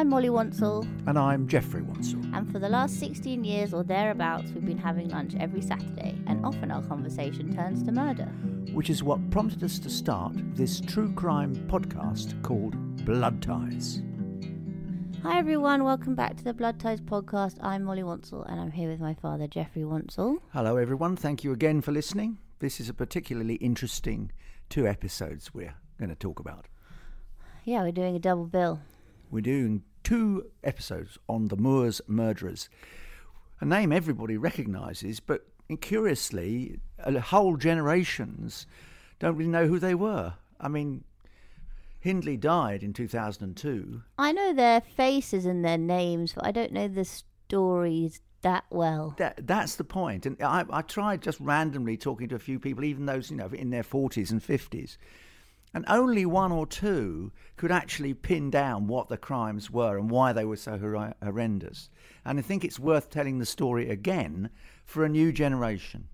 I'm Molly Wansell, And I'm Jeffrey Wansell. and for the last 16 years or thereabouts, we've been having lunch every Saturday, and often our conversation turns to murder. which is what prompted us to start this true crime podcast called Blood Ties. Hi everyone, welcome back to the Blood Ties podcast. I'm Molly Wansell, and I'm here with my father, Jeffrey Wansell. Hello, everyone. Thank you again for listening. This is a particularly interesting two episodes we're going to talk about. Yeah, we're doing a double bill. We're doing two episodes on the Moors murderers, a name everybody recognises, but curiously, a whole generations don't really know who they were. I mean, Hindley died in 2002. I know their faces and their names, but I don't know the stories that well. That, that's the point. And I, I tried just randomly talking to a few people, even those, you know, in their 40s and 50s. And only one or two could actually pin down what the crimes were and why they were so hor- horrendous. And I think it's worth telling the story again for a new generation.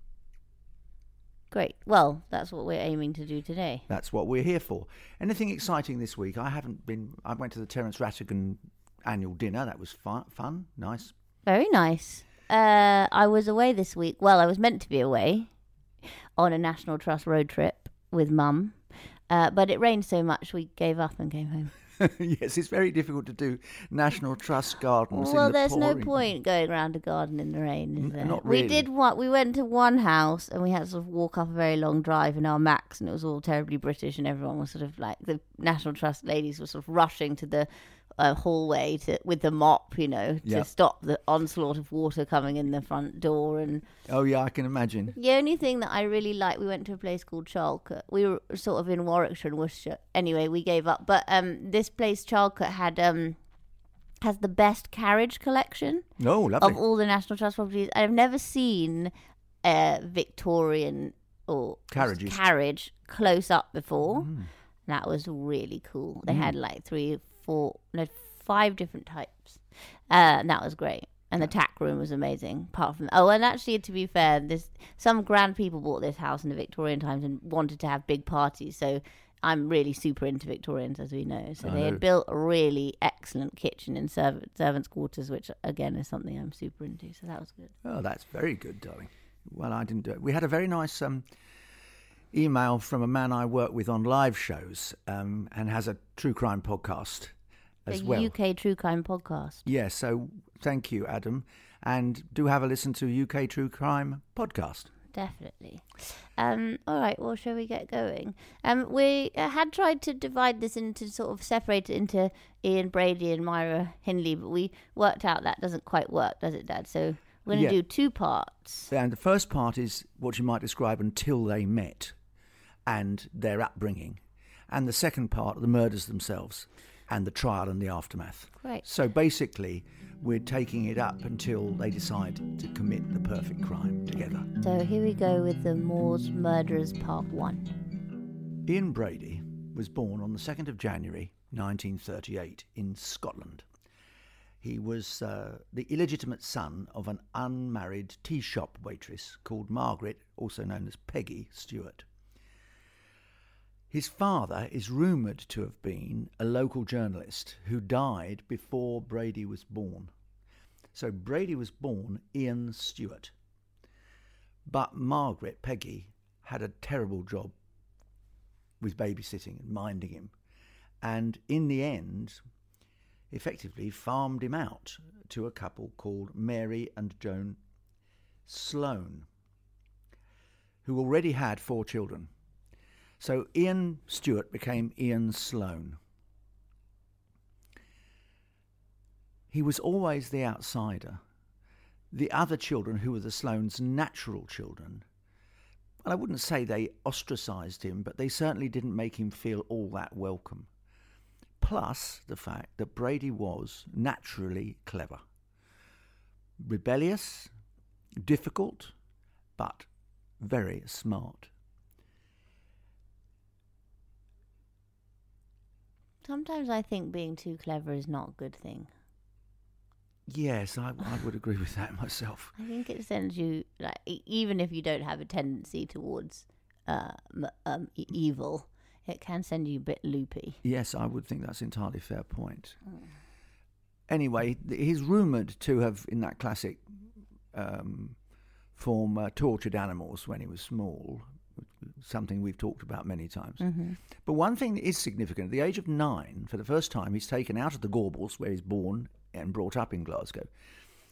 Great. Well, that's what we're aiming to do today. That's what we're here for. Anything exciting this week? I haven't been. I went to the Terence Rattigan annual dinner. That was fun, fun nice. Very nice. Uh, I was away this week. Well, I was meant to be away on a National Trust road trip with Mum, uh, but it rained so much we gave up and came home. yes, it's very difficult to do National Trust gardens. in Well, the there's no point going around a garden in the rain, is N- there? not We did what we went to one house and we had to sort of walk up a very long drive in our Macs, and it was all terribly British, and everyone was sort of like the National Trust ladies were sort of rushing to the uh, hallway to with the mop, you know, to Yeah. stop the onslaught of water coming in the front door and. Oh yeah, I can imagine. The only thing that I really liked, we went to a place called Charlecote. We were sort of in Warwickshire and Worcestershire. Anyway, we gave up. But um, this place, Charlecote, had um, has the best carriage collection Oh, lovely. of all the National Trust properties. I've never seen a Victorian or Carriages. carriage close up before. Mm. That was really cool. They had like three, four, no, five different types. Uh, and that was great. And the tack room was amazing. Apart from oh, and actually, to be fair, this some grand people bought this house in the Victorian times and wanted to have big parties. So I'm really super into Victorians, as we know. So I they know. had built a really excellent kitchen in serv- servants' quarters, which again is something I'm super into. So that was good. Oh, that's very good, darling. Well, I didn't do it. We had a very nice um, email from a man I work with on live shows um, and has a true crime podcast as the well. UK True Crime podcast. Yes, so thank you, Adam. And do have a listen to UK True Crime podcast. Definitely. Um, all right. Well, shall we get going? Um, we uh, had tried to divide this into sort of separate it into Ian Brady and Myra Hindley, but we worked out that doesn't quite work, does it, Dad? So we're going to Yeah. do two parts. And the first part is what you might describe until they met and their upbringing. And the second part, the murders themselves and the trial and the aftermath. Great. So basically, we're taking it up until they decide to commit the perfect crime together. So here we go with the Moors Murderers Part One. Ian Brady was born on the 2nd of January 1938 in Scotland. He was uh, the illegitimate son of an unmarried tea shop waitress called Margaret, also known as Peggy Stewart. His father is rumoured to have been a local journalist who died before Brady was born. So Brady was born Ian Stewart. But Margaret, Peggy, had a terrible job with babysitting and minding him. And in the end, effectively farmed him out to a couple called Mary and Joan Sloane, who already had four children. So Ian Stewart became Ian Sloane. He was always the outsider. The other children, who were the Sloanes' natural children, and I wouldn't say they ostracised him, but they certainly didn't make him feel all that welcome. Plus the fact that Brady was naturally clever, rebellious, difficult, but very smart. Sometimes I think being too clever is not a good thing. Yes, I, I would agree with that myself. I think it sends you like even if you don't have a tendency towards uh, um, evil, it can send you a bit loopy. Yes, I would think that's an entirely fair point. anyway, he's rumoured to have, in that classic um, form, uh, tortured animals when he was small, something we've talked about many times. But one thing that is significant at the age of nine, for the first time, he's taken out of the Gorbals, where he's born and brought up in Glasgow,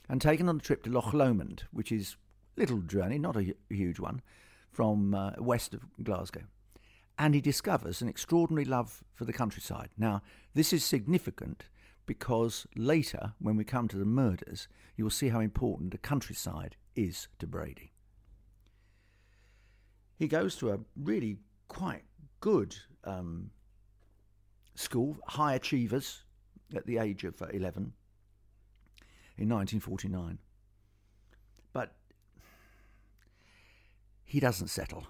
and taken on a trip to Loch Lomond, which is a little journey, not a huge one, from uh, west of Glasgow. And he discovers an extraordinary love for the countryside. Now, this is significant because later, when we come to the murders, you'll see how important the countryside is to Brady. He goes to a really quite good um, school, high achievers, at the age of uh, 11 in 1949. But he doesn't settle.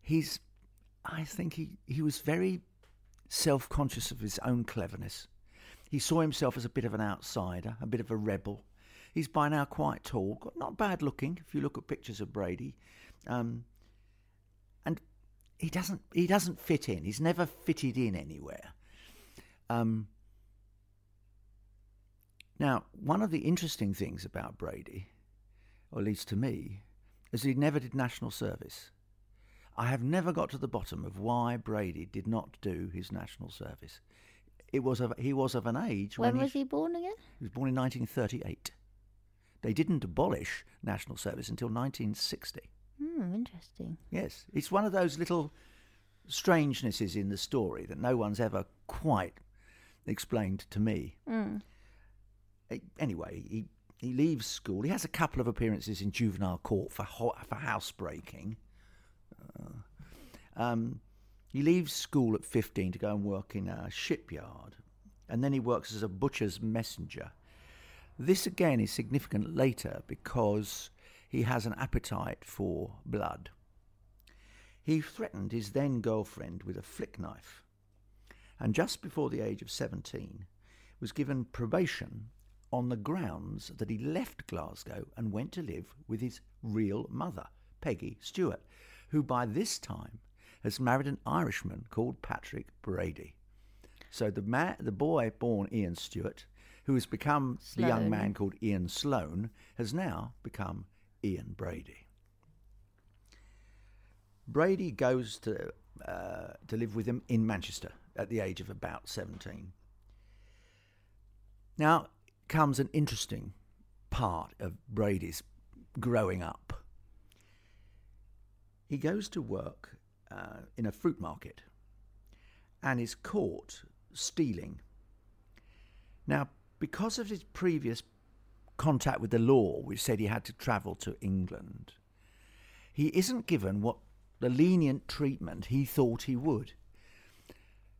He's, I think he, he was very self conscious of his own cleverness. He saw himself as a bit of an outsider, a bit of a rebel. He's by now quite tall, not bad looking if you look at pictures of Brady. Um, he doesn't he doesn't fit in. He's never fitted in anywhere. Um, now, one of the interesting things about Brady, or at least to me, is he never did national service. I have never got to the bottom of why Brady did not do his national service. It was of, he was of an age When when was he born again? he was born in 1938. They didn't abolish national service until 1960. Hmm, interesting. Yes, it's one of those little strangenesses in the story that no one's ever quite explained to me. Mm. Anyway, he he leaves school. He has a couple of appearances in juvenile court for ho- for housebreaking. Uh, um, he leaves school at 15 to go and work in a shipyard, and then he works as a butcher's messenger. This again is significant later because he has an appetite for blood. He threatened his then girlfriend with a flick knife, and just before the age of 17 was given probation on the grounds that he left Glasgow and went to live with his real mother, Peggy Stewart, who by this time has married an Irishman called Patrick Brady. So the ma- the boy born Ian Stewart, who has become the young man called Ian Sloane, has now become Ian Brady. Brady goes to uh, to live with him in Manchester at the age of about seventeen. Now comes an interesting part of Brady's growing up. He goes to work uh, in a fruit market and is caught stealing. Now, because of his previous contact with the law, which said he had to travel to England, he isn't given what the lenient treatment he thought he would.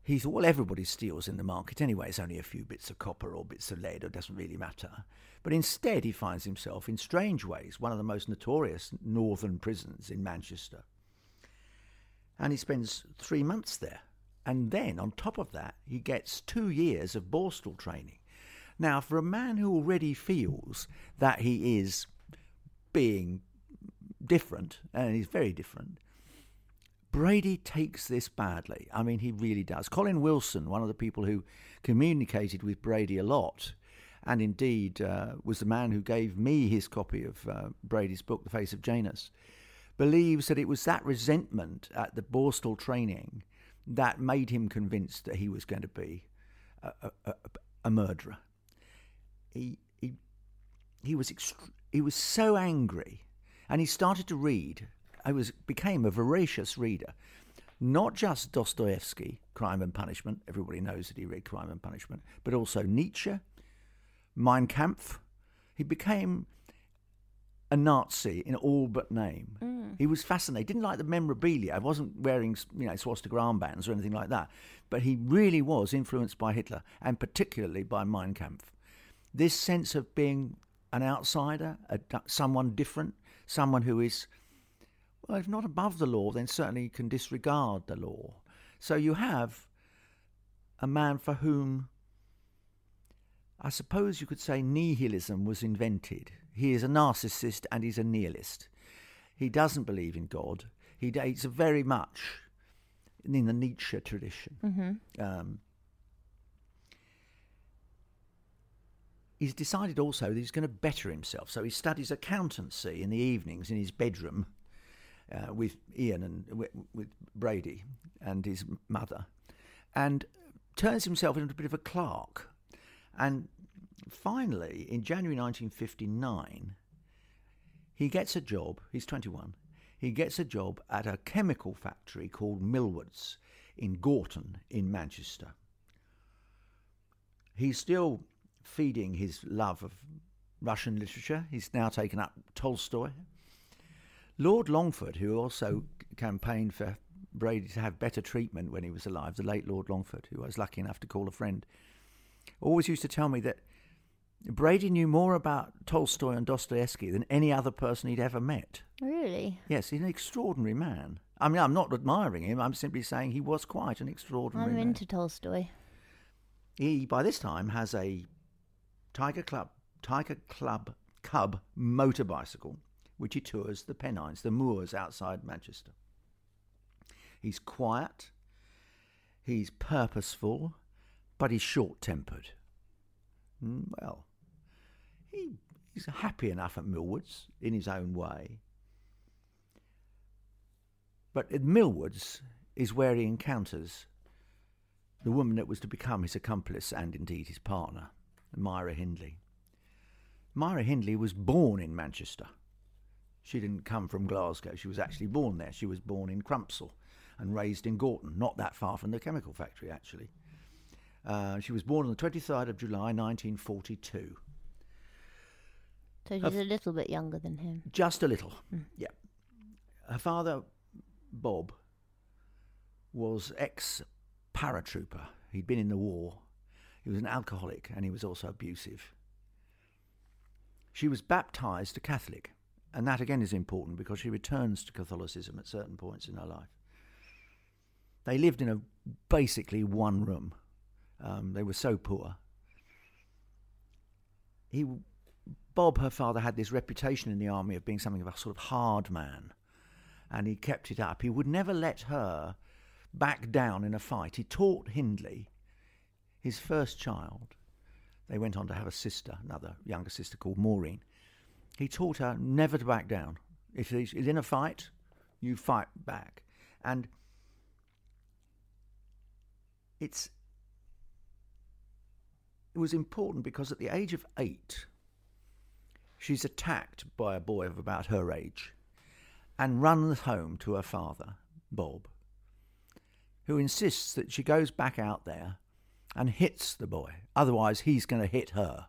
He thought, well, everybody steals in the market anyway. It's only a few bits of copper or bits of lead. It doesn't really matter. But instead, he finds himself, in Strangeways, one of the most notorious northern prisons in Manchester. And he spends three months there. And then, on top of that, he gets two years of Borstal training. Now, for a man who already feels that he is being different, and he's very different, Brady takes this badly. I mean, he really does. Colin Wilson, one of the people who communicated with Brady a lot, and indeed uh, was the man who gave me his copy of uh, Brady's book, The Face of Janus, believes that it was that resentment at the Borstal training that made him convinced that he was going to be a, a, a, a murderer. He, he, he, was ext- he was so angry, and he started to read I was became a voracious reader, not just Dostoevsky, Crime and Punishment. Everybody knows that he read Crime and Punishment, but also Nietzsche, Mein Kampf. He became a Nazi in all but name. Mm. He was fascinated. Didn't like the memorabilia. I wasn't wearing you know swastika armbands or anything like that, but he really was influenced by Hitler and particularly by Mein Kampf. This sense of being an outsider, a, someone different, someone who is well, if not above the law, then certainly can disregard the law. So you have a man for whom I suppose you could say nihilism was invented. He is a narcissist and he's a nihilist. He doesn't believe in God. He dates very much in the Nietzsche tradition. Um, he's decided also that he's going to better himself. So he studies accountancy in the evenings in his bedroom uh, with Ian and with, Brady and his mother, and turns himself into a bit of a clerk. And finally, in January 1959, he gets a job. He's 21. He gets a job at a chemical factory called Millwards in Gorton in Manchester. He's still feeding his love of Russian literature. He's now taken up Tolstoy. Lord Longford, who also campaigned for Brady to have better treatment when he was alive, the late Lord Longford, who I was lucky enough to call a friend, always used to tell me that Brady knew more about Tolstoy and Dostoevsky than any other person he'd ever met. Really? Yes, he's an extraordinary man. I mean, I'm not admiring him. I'm simply saying he was quite an extraordinary I'm man. into Tolstoy. He, by this time, has a Tiger Club, Tiger Club Cub motor bicycle, which he tours the Pennines, the moors outside Manchester. He's quiet, he's purposeful, but he's short tempered. Mm, well, he, he's happy enough at Millwards in his own way. But at Millwards is where he encounters the woman that was to become his accomplice and indeed his partner, Myra Hindley. Myra Hindley was born in Manchester. She didn't come from Glasgow. She was actually born there. She was born in Crumpsall and raised in Gorton, not that far from the chemical factory, actually. Uh, she was born on the 23rd of July 1942. So she's a little bit younger than him. Just a little, yeah. Her father, Bob, was ex paratrooper. He'd been in the war. He was an alcoholic and he was also abusive. She was baptized a Catholic, and that again is important because she returns to Catholicism at certain points in her life. They lived in a basically one room. Um, they were so poor. He, Bob, her father, had this reputation in the army of being something of a sort of hard man, and he kept it up. He would never let her back down in a fight. He taught Hindley, his first child. They went on to have a sister, another younger sister called Maureen. He taught her never to back down. If he's in a fight, you fight back. And it's it was important because at the age of eight, she's attacked by a boy of about her age and runs home to her father, Bob, who insists that she goes back out there and hits the boy. Otherwise, he's going to hit her.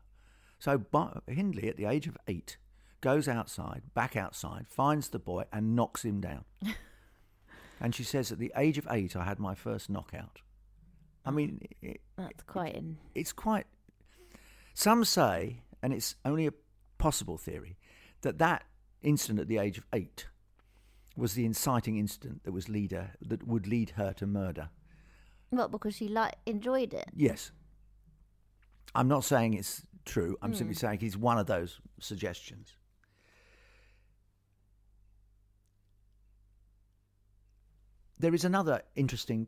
So Hindley, at the age of eight, goes outside, back outside, finds the boy and knocks him down. and she says, at the age of eight, I had my first knockout. I oh, mean, it, That's quite in. it's quite. Some say, and it's only a possible theory, that that incident at the age of eight was the inciting incident that was leader that would lead her to murder. What, because she like enjoyed it? Yes. I'm not saying it's true. I'm simply hmm. saying it's one of those suggestions. There is another interesting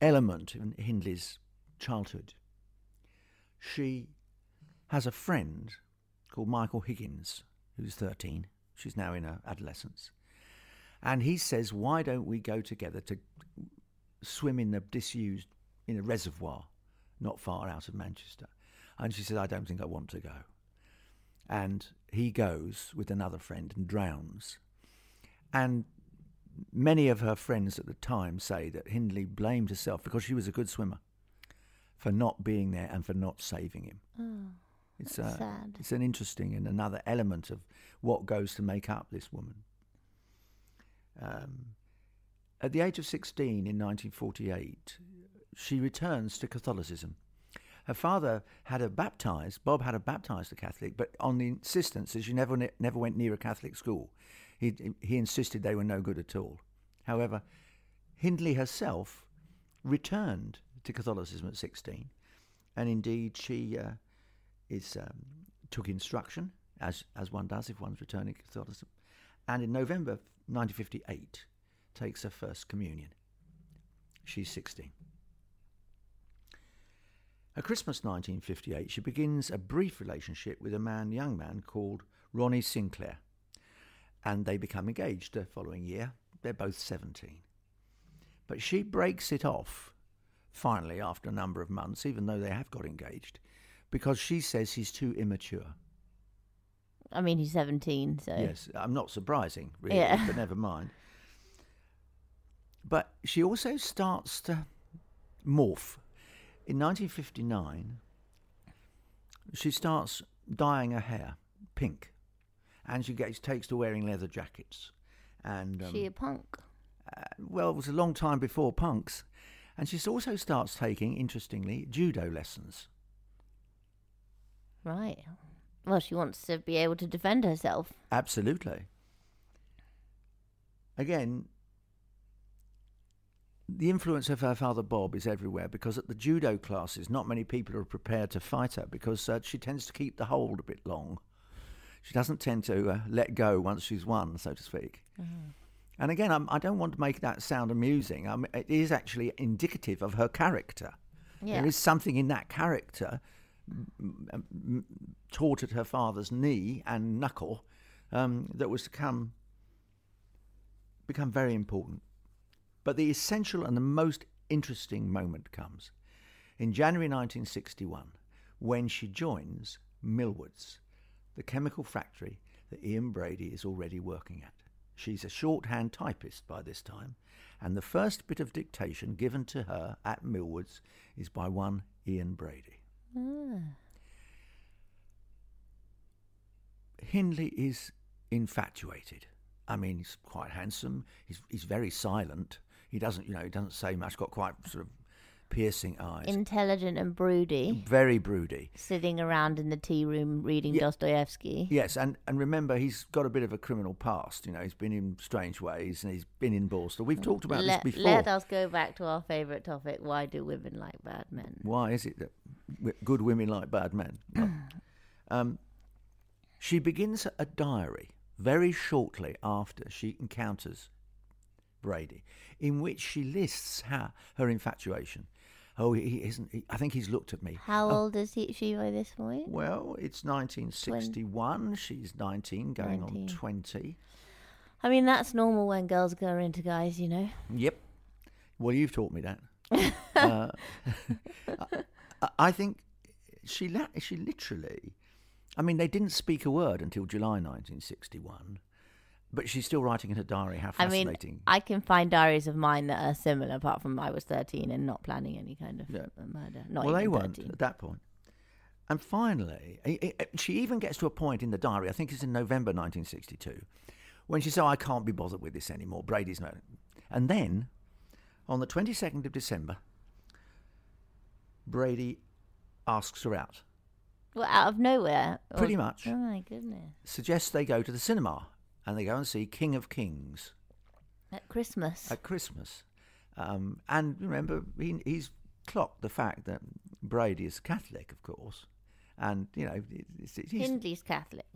element in Hindley's childhood. She has a friend called Michael Higgins, who's 13. She's now in her adolescence. And he says, Why don't we go together to swim in a disused, in a reservoir not far out of Manchester? And she said, I don't think I want to go. And he goes with another friend and drowns. And many of her friends at the time say that Hindley blamed herself because she was a good swimmer for not being there and for not saving him. Oh, It's that's uh, sad. it's an interesting and another element of what goes to make up this woman. Um, at the age of 16 in 1948, she returns to Catholicism. Her father had her baptized, Bob had her baptized a Catholic, but on the insistence that she never, never went near a Catholic school. He, he insisted they were no good at all. However, Hindley herself returned to Catholicism at 16, and indeed she uh, is um, took instruction as as one does if one's returning to Catholicism, and in November 1958 takes her first communion. She's 16. At Christmas 1958, she begins a brief relationship with a man, young man called Ronnie Sinclair, and they become engaged the following year. They're both 17. But she breaks it off finally after a number of months, even though they have got engaged, because she says he's too immature. I mean, he's 17, so. Yes, I'm not surprising, really, Yeah. but never mind. But she also starts to morph. In 1959, she starts dyeing her hair pink, and she gets takes to wearing leather jackets. And um, she a punk? uh, well, it was a long time before punks, and she also starts taking, interestingly, judo lessons. Right. Well, she wants to be able to defend herself. Absolutely. Again, the influence of her father Bob is everywhere because at the judo classes, not many people are prepared to fight her because uh, she tends to keep the hold a bit long. She doesn't tend to uh, let go once she's won, so to speak. And again, I'm, I don't want to make that sound amusing. I mean, it is actually indicative of her character. Yeah. There is something in that character m- m- taught at her father's knee and knuckle um, that was to come become very important. But the essential and the most interesting moment comes in January 1961 when she joins Millwards, the chemical factory that Ian Brady is already working at. She's a shorthand typist by this time, and the first bit of dictation given to her at Millwards is by one Ian Brady. Hmm. Hindley is infatuated. I mean, he's quite handsome. He's he's very silent. He doesn't, you know, he doesn't say much. Got quite sort of piercing eyes. Intelligent and broody, very broody. sitting around in the tea room reading Yeah. Dostoevsky. Yes, and, and remember, he's got a bit of a criminal past. You know, he's been in Strangeways, and he's been in Borstal. We've talked about let, this before. let us go back to our favourite topic. Why do women like bad men? Why is it that good women like bad men? Well, um, she begins a diary very shortly after she encounters Brady, in which she lists her, her infatuation. Oh, he isn't. He, I think he's looked at me. How old is he, she by this point? Well, it's 1961. She's 19, going 19. on 20. I mean, that's normal when girls go into guys, you know. Yep. Well, you've taught me that. uh, I, I think she la- she literally. I mean, they didn't speak a word until July 1961, but she's still writing in her diary how I mean, fascinating. I can find diaries of mine that are similar, apart from I was 13 and not planning any kind of Yeah. murder. Not well, they weren't 13. at that point. And finally, i- i- she even gets to a point in the diary. I think it's in November 1962, when she says, "I can't be bothered with this anymore." Brady's no. And then, on the 22nd of December, Brady asks her out. Well, out of nowhere. Or- Pretty much. Oh my goodness. Suggests they go to the cinema and they go and see King of Kings At Christmas. at Christmas. Um, and remember, he, he's clocked the fact that Brady is Catholic, of course. And, you know, it's, it's, he's, Hindley's Catholic.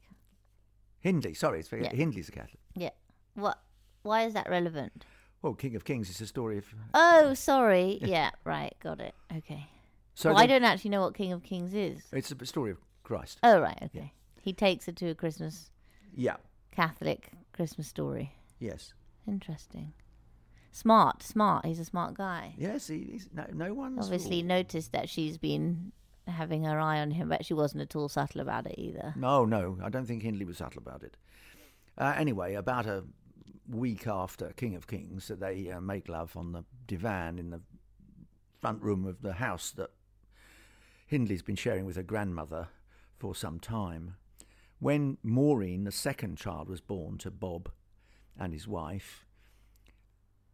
Hindley, sorry, it's, Yeah. Hindley's a Catholic. Yeah. What? Why is that relevant? Well, King of Kings is a story of. Oh, sorry. Yeah, right. Got it. Okay. So well, I don't actually know what King of Kings is. It's a story of Christ. Oh, right. Okay. He takes her to a Christmas Yeah. Catholic Christmas story. Yes. Interesting. Smart, smart. He's a smart guy. Yes. He, he's, no, no one's. Obviously, noticed that she's been having her eye on him, but she wasn't at all subtle about it either. No, no. I don't think Hindley was subtle about it. Uh, anyway, about a week after King of Kings, that they uh, make love on the divan in the front room of the house that Hindley's been sharing with her grandmother for some time. When Maureen, the second child, was born to Bob and his wife,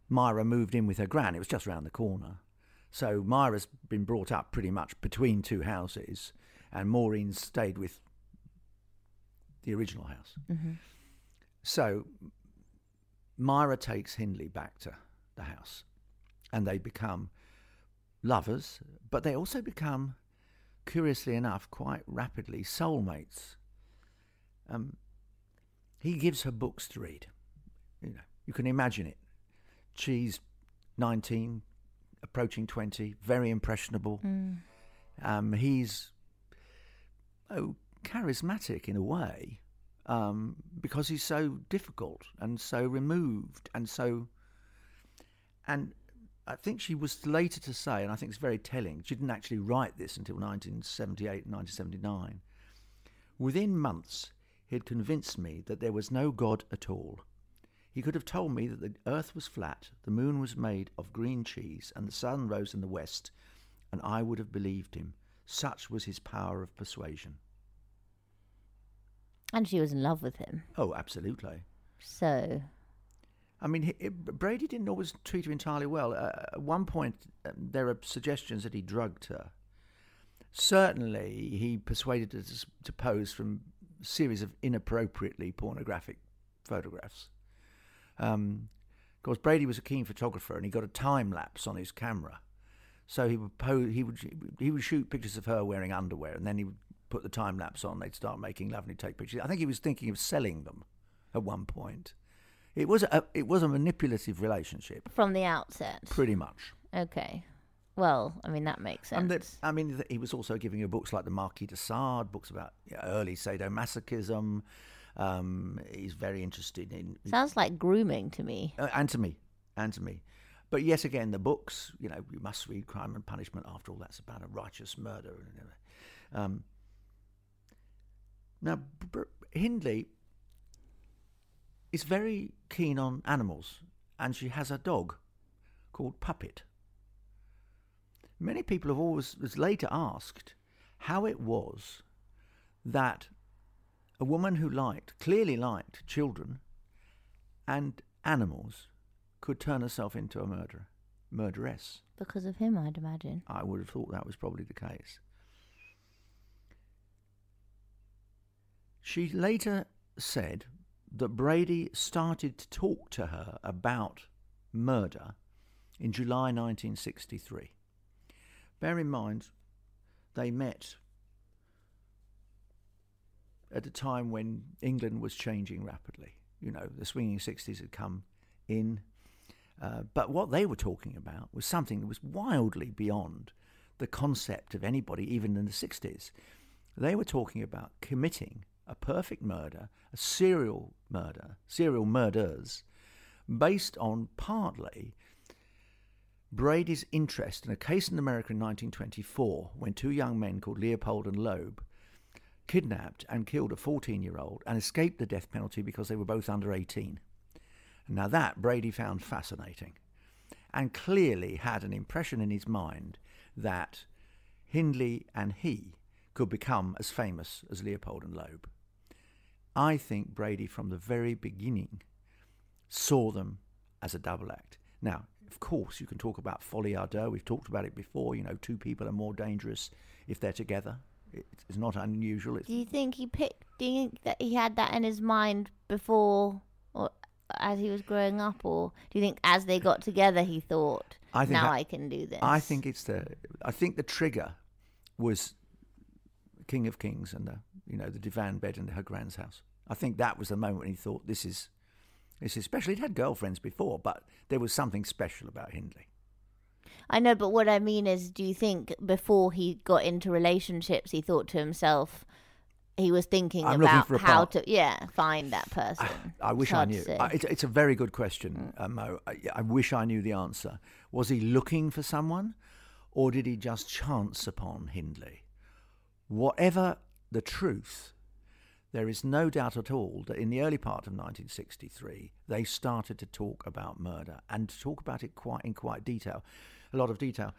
Myra moved in with her gran. It was just round the corner. So Myra's been brought up pretty much between two houses, and Maureen stayed with the original house. Mm-hmm. So Myra takes Hindley back to the house, and they become lovers, but they also become, curiously enough, quite rapidly soulmates. Um, he gives her books to read. You know, you can imagine it. She's 19, approaching 20, very impressionable. Um, he's oh, charismatic in a way um, because he's so difficult and so removed and so. And I think she was later to say, and I think it's very telling, she didn't actually write this until 1978 1979. Within months, he had convinced me that there was no God at all. He could have told me that the earth was flat, the moon was made of green cheese, and the sun rose in the west, and I would have believed him. Such was his power of persuasion. And she was in love with him. Oh, absolutely. So, I mean, he, Brady didn't always treat her entirely well. Uh, at one point, um, there are suggestions that he drugged her. Certainly, he persuaded her to, to pose from series of inappropriately pornographic photographs. Um, of course, Brady was a keen photographer, and he got a time lapse on his camera. So he would pose, he would he would shoot pictures of her wearing underwear, and then he would put the time lapse on. They'd start making love, and he'd take pictures. I think he was thinking of selling them at one point. It was a it was a manipulative relationship, from the outset. pretty much. Okay. Well, I mean, that makes sense. And the, I mean, he was also giving her books like the Marquis de Sade, books about you know, early sadomasochism. Um, he's very interested in Sounds like grooming to me. uh, and to me, and to me. But yet again, the books, you know, you must read Crime and Punishment. After all, that's about a righteous murder. Um, now, Br- Hindley is very keen on animals, and she has a dog called Puppet. Many people have always was later asked how it was that a woman who liked, clearly liked children and animals could turn herself into a murderer, murderess. Because of him, I'd imagine. I would have thought that was probably the case. She later said that Brady started to talk to her about murder in July 1963. Bear in mind, they met at a time when England was changing rapidly. You know, the swinging 60s had come in. Uh, but what they were talking about was something that was wildly beyond the concept of anybody, even in the 60s. They were talking about committing a perfect murder, a serial murder, serial murders, based on partly Brady's interest in a case in America in 1924 when two young men called Leopold and Loeb kidnapped and killed a 14 year old and escaped the death penalty because they were both under 18. Now, that Brady found fascinating and clearly had an impression in his mind that Hindley and he could become as famous as Leopold and Loeb. I think Brady, from the very beginning, saw them as a double act. Now, of course, you can talk about folie à deux. We've talked about it before. You know, two people are more dangerous if they're together. It's not unusual. It's Do you think he picked? Do you think that he had that in his mind before, or as he was growing up, or do you think as they got together he thought, I think "Now I- I can do this"? I think it's the. I think the trigger was King of Kings and the you know the divan bed in her grand's house. I think that was the moment when he thought this is is special. He'd had girlfriends before, but there was something special about Hindley. I know, but what I mean is, do you think before he got into relationships, he thought to himself, he was thinking I'm about how part- to, yeah, find that person. I It's wish I knew. I, it's, it's a very good question, uh, Mo. I, I wish I knew the answer. Was he looking for someone, or did he just chance upon Hindley? Whatever the truth, there is no doubt at all that in the early part of 1963 they started to talk about murder and to talk about it quite in quite detail, a lot of detail.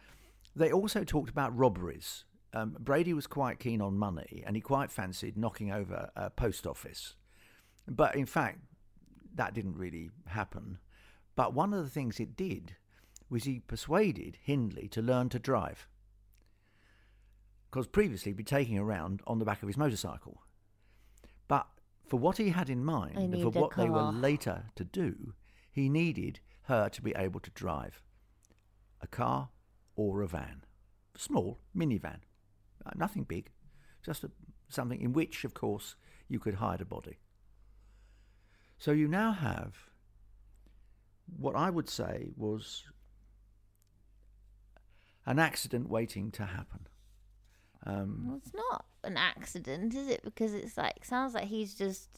They also talked about robberies. Um, Brady was quite keen on money, and he quite fancied knocking over a post office. But in fact, that didn't really happen. But one of the things it did was he persuaded Hindley to learn to drive. Because previously he'd be taking around on the back of his motorcycle. But for what he had in mind, and for what they were later to do, he needed her to be able to drive a car or a van. Small, minivan. Uh, Nothing big. Just a, something in which, of course, you could hide a body. So you now have what I would say was an accident waiting to happen. Um, Well, it's not an accident, is it? Because it's like sounds like he's just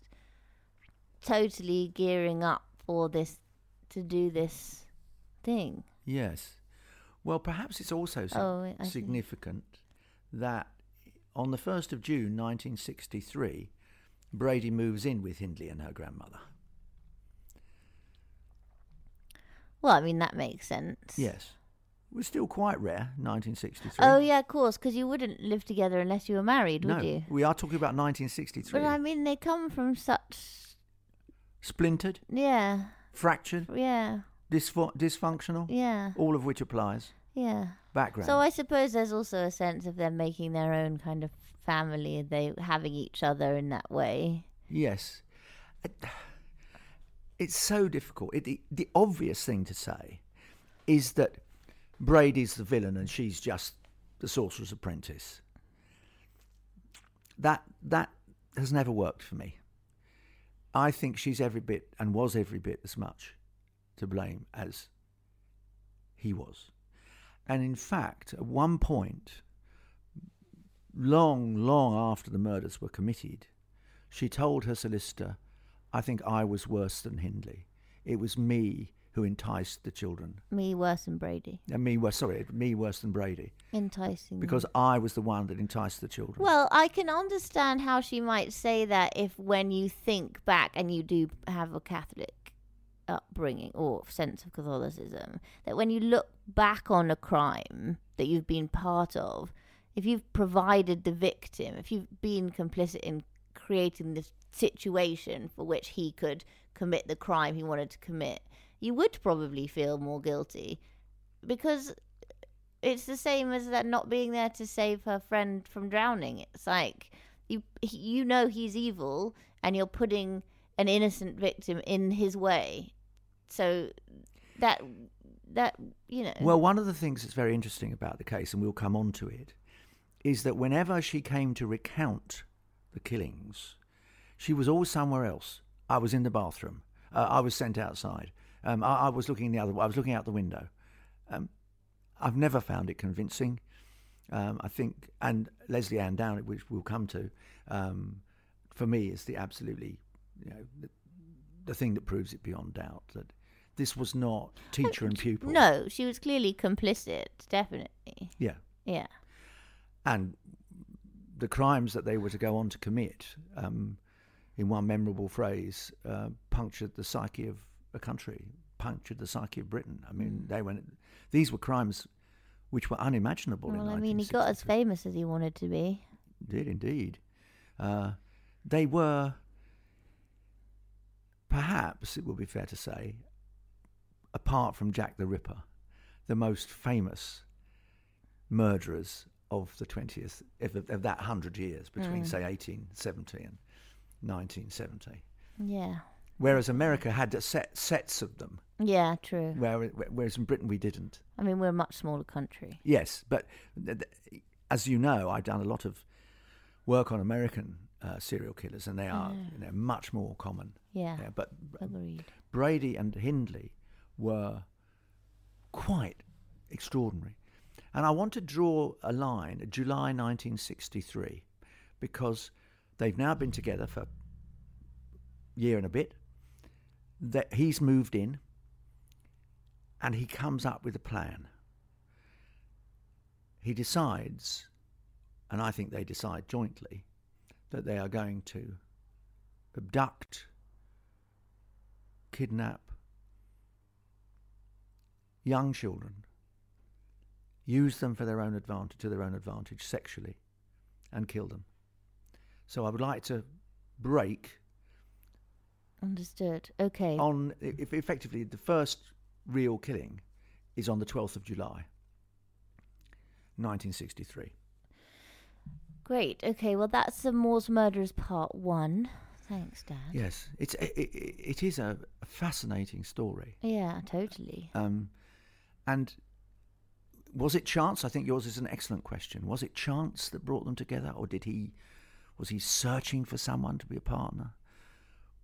totally gearing up for this to do this thing. yes. Well, perhaps it's also Oh, significant that on the 1st of June 1963, Brady moves in with Hindley and her grandmother. Well, I mean that makes sense. Yes. Was still quite rare, 1963. Oh yeah, of course, because you wouldn't live together unless you were married, no, would you? we are talking about 1963. But I mean, they come from such Splintered, yeah, fractured, yeah, dysfu- dysfunctional, yeah, all of which applies. yeah. Background. So I suppose there's also a sense of them making their own kind of family, they having each other in that way. Yes. It's so difficult. It, the, the obvious thing to say is that Brady's the villain and she's just the sorcerer's apprentice. That that has never worked for me. I think she's every bit and was every bit as much to blame as he was. And in fact, at one point, long, long after the murders were committed, she told her solicitor, I think I was worse than Hindley. It was me who enticed the children. Me worse than Brady, And me worse, sorry, me worse than Brady. enticing. them. Because I was the one that enticed the children. Well, I can understand how she might say that if when you think back and you do have a Catholic upbringing or sense of Catholicism, that when you look back on a crime that you've been part of, if you've provided the victim, if you've been complicit in creating this situation for which he could commit the crime he wanted to commit, you would probably feel more guilty because it's the same as that not being there to save her friend from drowning. It's like you you know he's evil and you're putting an innocent victim in his way. So that that you know Well, one of the things that's very interesting about the case, and we'll come on to it, is that whenever she came to recount the killings, she was always somewhere else. I was in the bathroom. Uh, I was sent outside. Um, I, I was looking the other. I was looking out the window. Um, I've never found it convincing. Um, I think, and Lesley Ann Downey, which we'll come to, um, for me is the absolutely, you know, the, the thing that proves it beyond doubt that this was not teacher and pupil. no, she was clearly complicit, definitely. Yeah. Yeah. and the crimes that they were to go on to commit, um, in one memorable phrase, uh, punctured the psyche of a country, punctured the psyche of Britain. I mean, they went. These were crimes which were unimaginable. Well, I mean, he got as famous as he wanted to be. Did indeed. Uh, they were, perhaps it would be fair to say, apart from Jack the Ripper, the most famous murderers of the 20th, of, of that hundred years between, say, 1870 and 1970. Yeah. Whereas America had set, sets of them, Yeah, true. where, whereas in Britain we didn't. I mean, we're a much smaller country. Yes, but th- th- as you know, I've done a lot of work on American uh, serial killers, and they are you know, much more common. Yeah. Yeah, but Agreed. Brady and Hindley were quite extraordinary. And I want to draw a line at July 1963 because they've now been together for a year and a bit. That he's moved in and he comes up with a plan. He decides, and I think they decide jointly, that they are going to abduct, kidnap young children, use them for their own advantage, to their own advantage sexually, and kill them. So I would like to break Understood. Okay. on if effectively the first real killing is on the 12th of July 1963 Great. Okay. Well, that's the Moors Murders Part One. Thanks, Dad. yes it's it, it, it is a fascinating story Yeah, totally. um, and was it chance I think yours is an excellent question was it chance that brought them together or did he was he searching for someone to be a partner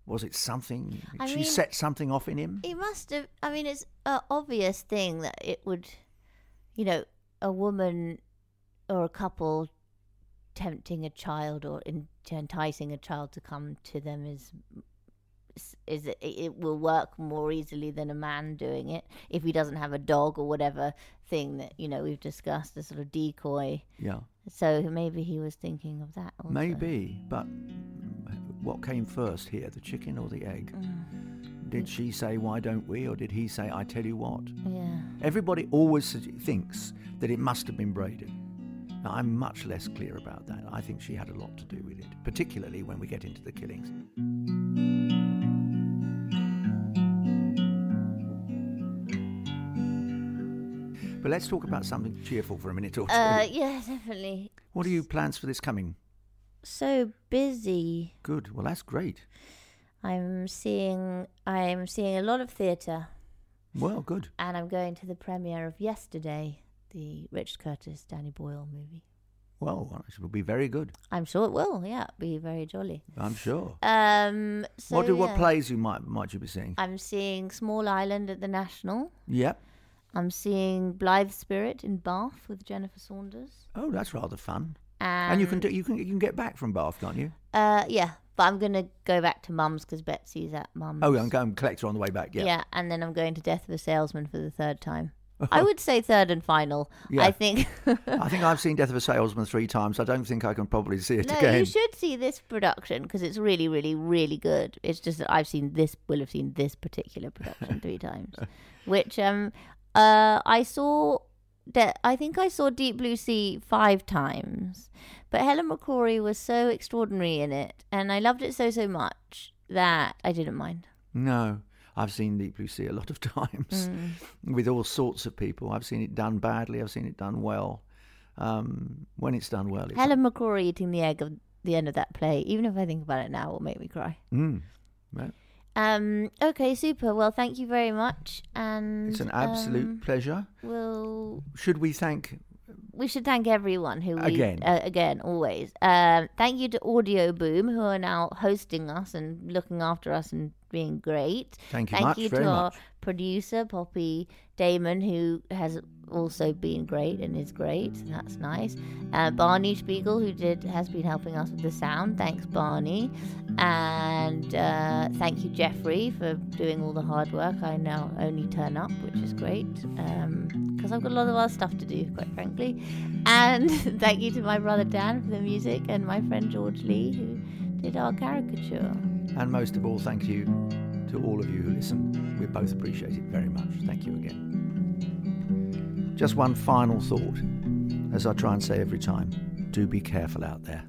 was it something I she mean- set something off in him He must have. I mean, it's an obvious thing that it would, you know, a woman or a couple tempting a child or in, enticing a child to come to them is is it, it will work more easily than a man doing it if he doesn't have a dog or whatever thing that you know we've discussed a sort of decoy Yeah. so maybe he was thinking of that also. Maybe, but what came first here, the chicken or the egg? Mm. Did she say, why don't we? Or did he say, I tell you what? yeah Everybody always thinks that it must have been Brady. Now, I'm much less clear about that. I think she had a lot to do with it, particularly when we get into the killings. But let's talk about something cheerful for a minute or two. uh yeah definitely what are your plans for this coming? So busy Good. Well, that's great. i'm seeing i'm seeing a lot of theatre Well, good. and i'm going to the premiere of yesterday the richard curtis danny boyle movie Well, it will be very good. i'm sure it will yeah be very jolly I'm sure. um so what do, what plays you might might you be seeing? i'm seeing small island at the national Yep. i'm seeing blithe spirit in bath with jennifer saunders Oh, that's rather fun. And, And you can do, you can you can get back from Bath, can't you? uh yeah but i'm gonna go back to mum's because betsy's at mum's Oh, and go and collect her on the way back. Yeah. Yeah. and then I'm going to Death of a Salesman for the third time. I would say third and final. Yeah. I think. I think I've seen Death of a Salesman three times. I don't think I can probably see it no, again. you should see this production because it's really, really, really good. It's just that I've seen this, will have seen this particular production three times, which um, uh, I saw. De- I think I saw Deep Blue Sea five times, but Helen McCrory was so extraordinary in it, and I loved it so so much that I didn't mind. No, I've seen Deep Blue Sea a lot of times Mm. with all sorts of people. I've seen it done badly. I've seen it done well. Um, when it's done well, it's Helen McCrory eating the egg of the end of that play, even if I think about it now, will make me cry. Mm. Well, Um. Okay. Super. Well, thank you very much, and it's an absolute um, pleasure. we'll Should we thank? we should thank everyone who we, Again. uh, again always. Um. Thank you to Audio Boom who are now hosting us and looking after us and being great. Thank you Thank much, you to much. our producer Poppy Damon who has also been great and is great. That's nice. Uh, Barney Spiegel who did has been helping us with the sound. Thanks Barney, and uh, thank you Jeffrey for doing all the hard work. I now only turn up, which is great because I've got a lot of other stuff to do, quite frankly. And thank you to my brother Dan for the music and my friend George Leigh who did our caricature. And most of all, thank you to all of you who listen. We both appreciate it very much. Thank you again. Just one final thought, as I try and say every time do be careful out there.